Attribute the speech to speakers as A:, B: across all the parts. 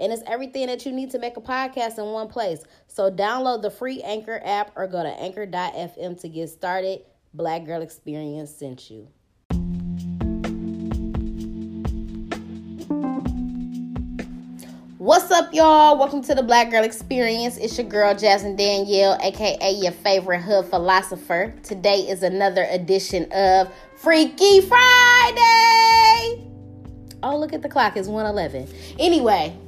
A: And it's everything that you need to make a podcast in one place. So download the free Anchor app or go to anchor.fm to get started. Black Girl Experience sent you. What's up, y'all? Welcome to the Black Girl Experience. It's your girl, Jasmine Danielle, aka your favorite hood philosopher. Today is another edition of Freaky Friday. Oh, look at the clock. It's 111. Anyway,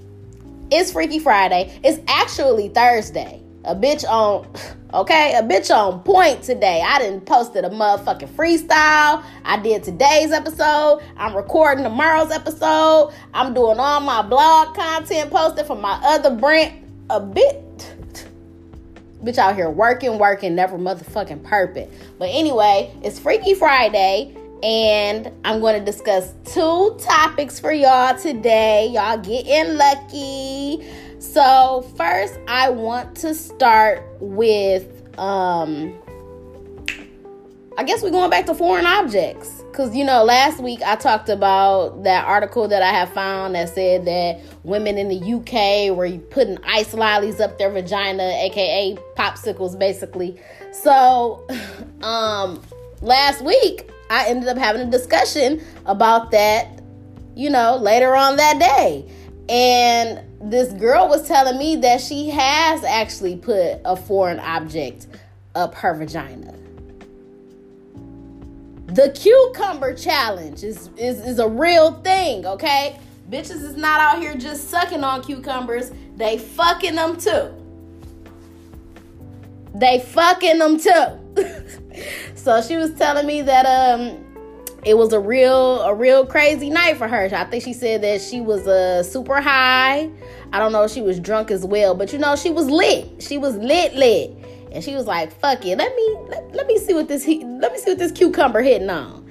A: it's Freaky Friday. It's actually Thursday. A bitch on, okay, a bitch on point today. I didn't posted a motherfucking freestyle. I did today's episode. I'm recording tomorrow's episode. I'm doing all my blog content posted for my other brand. A bit, bitch out here working, working, never motherfucking perfect. But anyway, it's Freaky Friday and I'm going to discuss two topics for y'all today. Y'all getting lucky. So, first, I want to start with um I guess we're going back to foreign objects. Because, you know, last week I talked about that article that I have found that said that women in the UK were putting ice lollies up their vagina, aka popsicles, basically. So, um, last week I ended up having a discussion about that, you know, later on that day. And this girl was telling me that she has actually put a foreign object up her vagina. The cucumber challenge is, is, is a real thing, okay? Bitches is not out here just sucking on cucumbers, they fucking them too. They fucking them too. so she was telling me that um it was a real a real crazy night for her. I think she said that she was uh super high. I don't know if she was drunk as well, but you know she was lit. She was lit lit. And she was like, "Fuck it. Let me let, let me see what this let me see what this cucumber hitting on."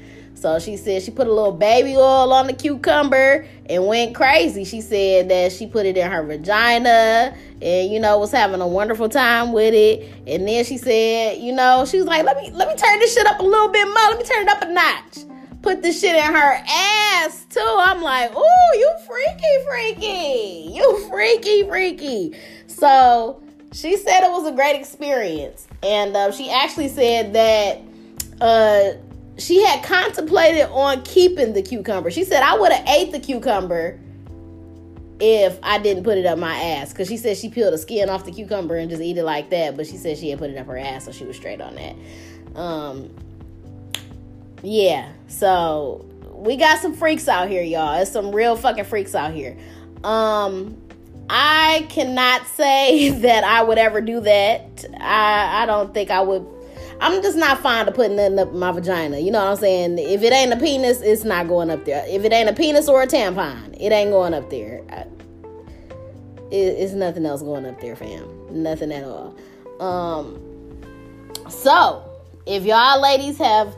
A: So she said she put a little baby oil on the cucumber and went crazy. She said that she put it in her vagina and you know was having a wonderful time with it. And then she said, you know, she was like, "Let me let me turn this shit up a little bit more. Let me turn it up a notch." put this shit in her ass too. I'm like, ooh, you freaky, freaky. You freaky, freaky. So she said it was a great experience. And uh, she actually said that uh, she had contemplated on keeping the cucumber. She said, I would have ate the cucumber if I didn't put it up my ass. Because she said she peeled the skin off the cucumber and just eat it like that. But she said she had put it up her ass, so she was straight on that. Um, yeah, so we got some freaks out here, y'all. It's some real fucking freaks out here. Um, I cannot say that I would ever do that. I I don't think I would. I'm just not fond of putting nothing up my vagina. You know what I'm saying? If it ain't a penis, it's not going up there. If it ain't a penis or a tampon, it ain't going up there. I, it, it's nothing else going up there, fam. Nothing at all. Um, so if y'all ladies have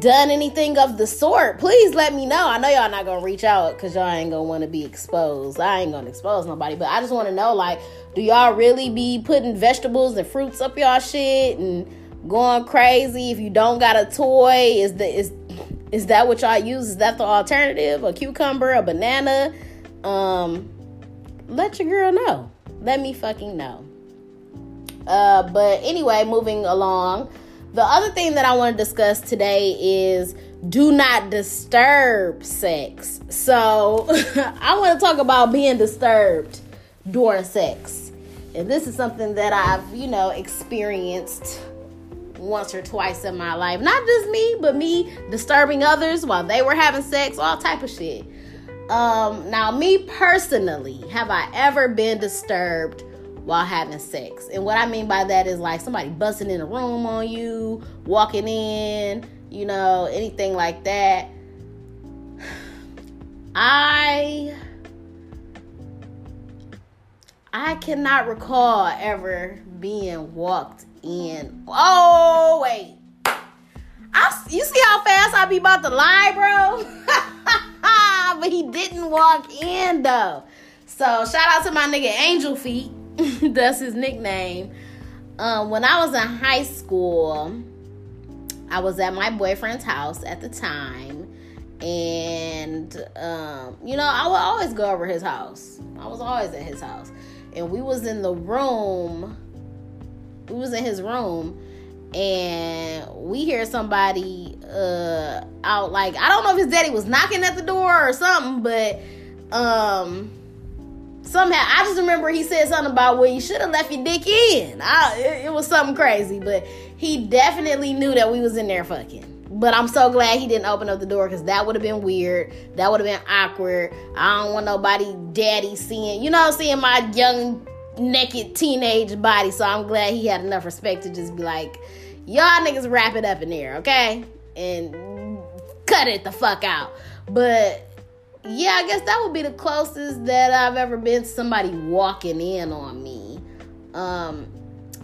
A: done anything of the sort, please let me know. I know y'all not gonna reach out because y'all ain't gonna want to be exposed. I ain't gonna expose nobody, but I just want to know, like, do y'all really be putting vegetables and fruits up y'all shit and going crazy? If you don't got a toy, is the is is that what y'all use? Is that the alternative? A cucumber, a banana? Um, let your girl know. Let me fucking know. Uh, but anyway, moving along. The other thing that I want to discuss today is do not disturb sex. So, I want to talk about being disturbed during sex. And this is something that I've, you know, experienced once or twice in my life. Not just me, but me disturbing others while they were having sex, all type of shit. Um, now me personally, have I ever been disturbed while having sex. And what I mean by that is like somebody busting in a room on you, walking in, you know, anything like that. I I cannot recall ever being walked in. Oh wait, I you see how fast I be about to lie, bro? but he didn't walk in though. So shout out to my nigga Angel Feet. That's his nickname. Um, when I was in high school, I was at my boyfriend's house at the time, and um, you know I would always go over his house. I was always at his house, and we was in the room. We was in his room, and we hear somebody uh, out like I don't know if his daddy was knocking at the door or something, but um somehow I just remember he said something about well you should have left your dick in. I, it, it, was something crazy, but he definitely knew that we was in there fucking. But I'm so glad he didn't open up the door because that would have been weird. That would have been awkward. I don't want nobody daddy seeing, you know, seeing my young naked teenage body. So I'm glad he had enough respect to just be like, y'all niggas wrap it up in there, okay? And cut it the fuck out. But yeah, I guess that would be the closest that I've ever been to somebody walking in on me. Um,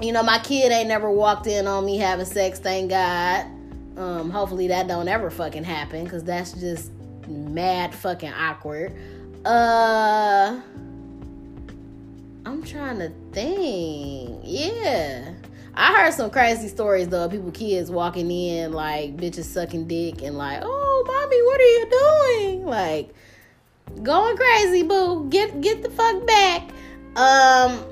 A: you know, my kid ain't never walked in on me having sex, thank God. Um, hopefully that don't ever fucking happen, cause that's just mad fucking awkward. Uh I'm trying to think. Yeah. I heard some crazy stories though. People, kids walking in like bitches sucking dick and like, oh, mommy, what are you doing? Like, going crazy, boo. Get get the fuck back. Um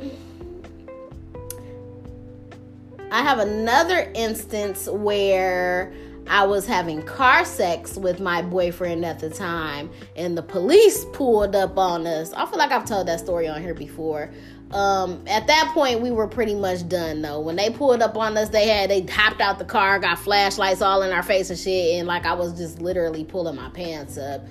A: I have another instance where I was having car sex with my boyfriend at the time, and the police pulled up on us. I feel like I've told that story on here before. Um, at that point, we were pretty much done though. When they pulled up on us, they had they hopped out the car, got flashlights all in our face and shit, and like I was just literally pulling my pants up.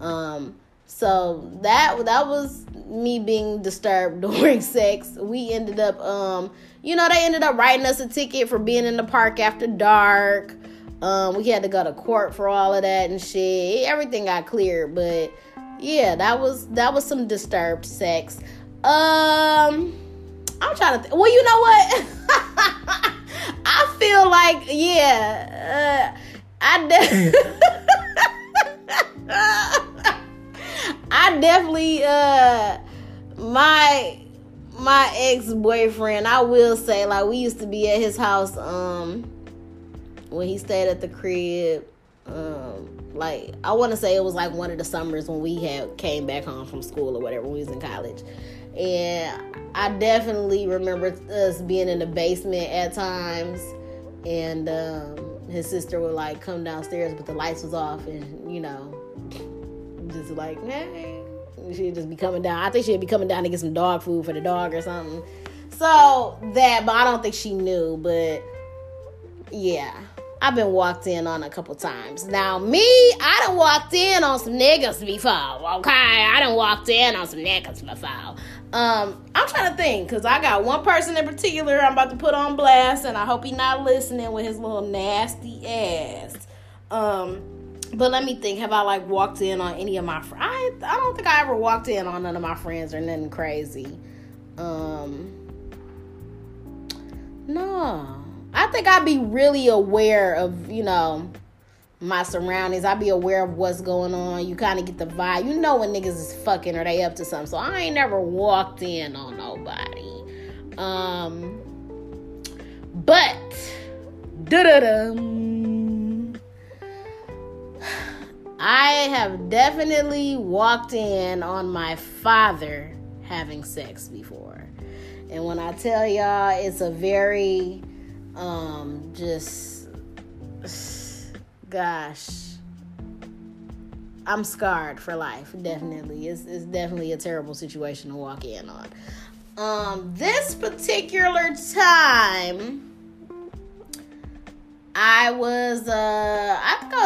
A: Um, so that that was me being disturbed during sex. We ended up um you know they ended up writing us a ticket for being in the park after dark. Um we had to go to court for all of that and shit. Everything got cleared, but yeah, that was that was some disturbed sex. Um I'm trying to th- Well, you know what? I feel like yeah, uh I de- I definitely uh my my ex-boyfriend, I will say, like we used to be at his house um when he stayed at the crib. Um like I wanna say it was like one of the summers when we had came back home from school or whatever, when we was in college. And I definitely remember us being in the basement at times and um his sister would like come downstairs but the lights was off and you know just like, hey. She'd just be coming down. I think she'd be coming down to get some dog food for the dog or something. So that, but I don't think she knew. But yeah, I've been walked in on a couple times. Now, me, I done walked in on some niggas before. Okay, I done walked in on some niggas before. Um, I'm trying to think because I got one person in particular I'm about to put on blast, and I hope he not listening with his little nasty ass. Um, but let me think. Have I like walked in on any of my friends? I I don't think I ever walked in on none of my friends or nothing crazy. Um, no, I think I'd be really aware of you know my surroundings. I'd be aware of what's going on. You kind of get the vibe. You know when niggas is fucking or they up to something. So I ain't never walked in on nobody. Um, but da da da. I have definitely walked in on my father having sex before. And when I tell y'all, it's a very, um, just, gosh, I'm scarred for life. Definitely. It's, it's definitely a terrible situation to walk in on. Um, this particular time, I was uh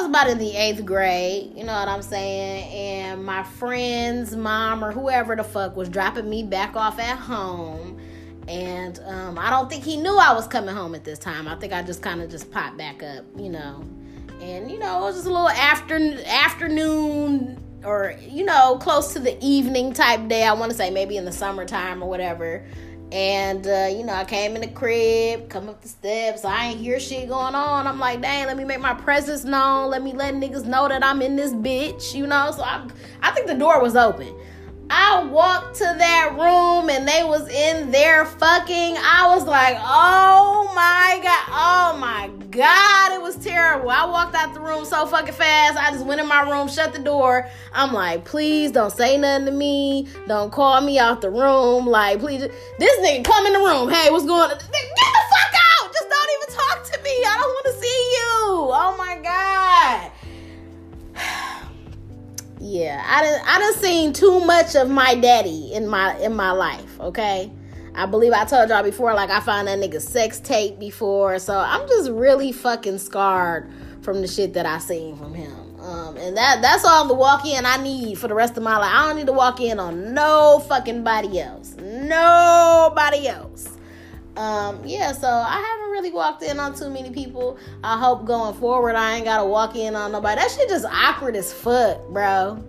A: was about in the eighth grade, you know what I'm saying? And my friend's mom or whoever the fuck was dropping me back off at home. And um, I don't think he knew I was coming home at this time. I think I just kind of just popped back up, you know. And you know, it was just a little after afternoon or you know, close to the evening type day. I want to say maybe in the summertime or whatever. And uh, you know, I came in the crib, come up the steps. I ain't hear shit going on. I'm like, dang, let me make my presence known. Let me let niggas know that I'm in this bitch. You know, so I, I think the door was open. I walked to that room and they was in there fucking. I was like, oh my god, oh my god, it was terrible. I walked out the room so fucking fast. I just went in my room, shut the door. I'm like, please don't say nothing to me. Don't call me out the room. Like, please, this nigga come in the room. Hey, what's going on? I done, seen too much of my daddy in my in my life. Okay, I believe I told y'all before, like I found that nigga sex tape before, so I'm just really fucking scarred from the shit that I seen from him. Um, and that that's all the walk in I need for the rest of my life. I don't need to walk in on no fucking body else, nobody else. Um, yeah, so I haven't really walked in on too many people. I hope going forward I ain't gotta walk in on nobody. That shit just awkward as fuck, bro.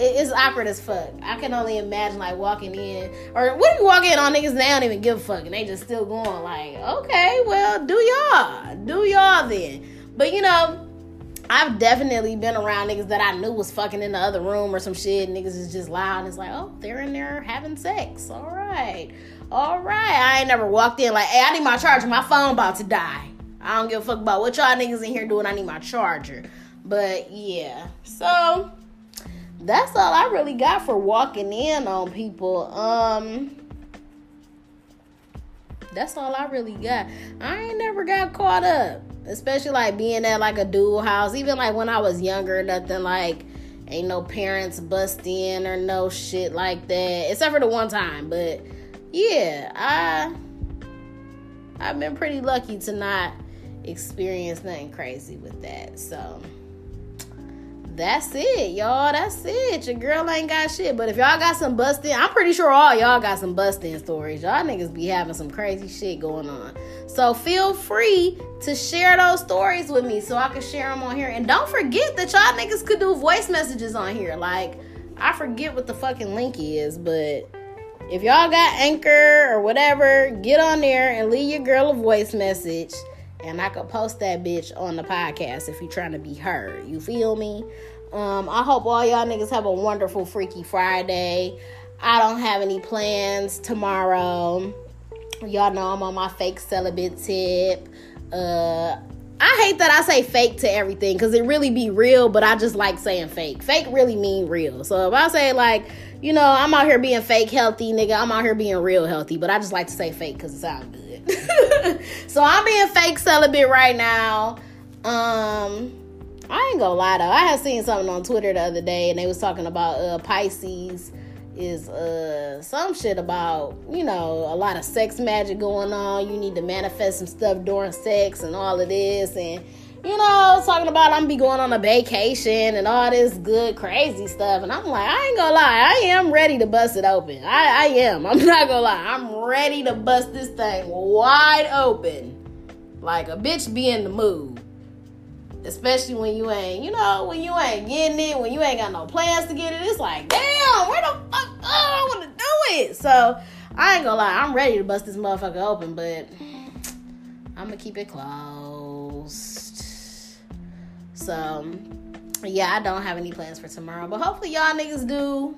A: It's awkward as fuck. I can only imagine like walking in, or you walk in on niggas they don't even give a fuck and they just still going like, okay, well, do y'all, do y'all then. But you know, I've definitely been around niggas that I knew was fucking in the other room or some shit. Niggas is just loud. It's like, oh, they're in there having sex. All right all right. I ain't never walked in like, hey, I need my charger. My phone about to die. I don't give a fuck about what y'all niggas in here doing. I need my charger. But yeah. So that's all I really got for walking in on people. Um that's all I really got. I ain't never got caught up. Especially like being at like a dual house. Even like when I was younger, nothing like ain't no parents bust in or no shit like that. Except for the one time, but yeah, I I've been pretty lucky to not experience nothing crazy with that. So that's it, y'all. That's it. Your girl ain't got shit. But if y'all got some busting, I'm pretty sure all y'all got some busting stories. Y'all niggas be having some crazy shit going on. So feel free to share those stories with me so I can share them on here. And don't forget that y'all niggas could do voice messages on here. Like, I forget what the fucking link is, but if y'all got Anchor or whatever, get on there and leave your girl a voice message. And I could post that bitch on the podcast if you're trying to be heard. You feel me? Um, I hope all y'all niggas have a wonderful Freaky Friday. I don't have any plans tomorrow. Y'all know I'm on my fake celibate tip. Uh, I hate that I say fake to everything because it really be real, but I just like saying fake. Fake really mean real. So if I say like you know, I'm out here being fake healthy, nigga. I'm out here being real healthy, but I just like to say fake because it sounds good. so I'm being fake celibate right now. Um, I ain't gonna lie though. I had seen something on Twitter the other day, and they was talking about uh Pisces is uh some shit about you know a lot of sex magic going on. You need to manifest some stuff during sex and all of this and you know, talking about I'm be going on a vacation and all this good crazy stuff. And I'm like, I ain't gonna lie, I am ready to bust it open. I, I am. I'm not gonna lie. I'm ready to bust this thing wide open. Like a bitch be in the mood. Especially when you ain't, you know, when you ain't getting it, when you ain't got no plans to get it. It's like, damn, where the fuck oh, I wanna do it. So I ain't gonna lie, I'm ready to bust this motherfucker open, but I'm gonna keep it closed. So, yeah, I don't have any plans for tomorrow, but hopefully y'all niggas do.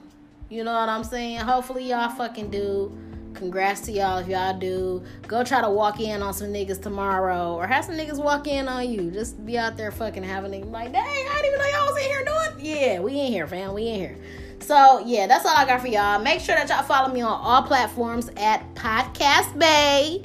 A: You know what I'm saying? Hopefully y'all fucking do. Congrats to y'all if y'all do. Go try to walk in on some niggas tomorrow or have some niggas walk in on you. Just be out there fucking having it like, dang, I didn't even know y'all was in here doing. Yeah, we in here, fam. We in here. So yeah, that's all I got for y'all. Make sure that y'all follow me on all platforms at Podcast Bay.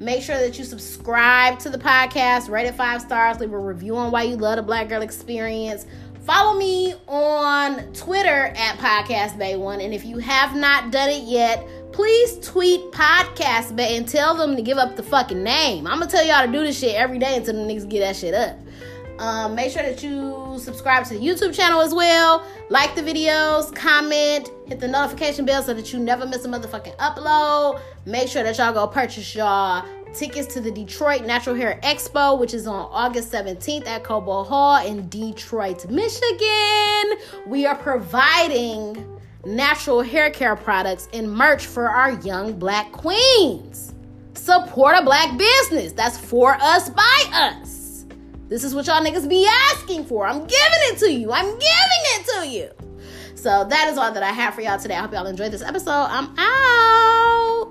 A: Make sure that you subscribe to the podcast, rate it five stars, leave a review on why you love the Black Girl Experience. Follow me on Twitter at Podcast Bay One, and if you have not done it yet, please tweet Podcast Bay and tell them to give up the fucking name. I'm gonna tell y'all to do this shit every day until the niggas get that shit up. Um, make sure that you subscribe to the YouTube channel as well. Like the videos, comment, hit the notification bell so that you never miss a motherfucking upload. Make sure that y'all go purchase y'all tickets to the Detroit Natural Hair Expo, which is on August 17th at Cobo Hall in Detroit, Michigan. We are providing natural hair care products and merch for our young black queens. Support a black business. That's for us, by us. This is what y'all niggas be asking for. I'm giving it to you. I'm giving it to you. So that is all that I have for y'all today. I hope y'all enjoyed this episode. I'm out.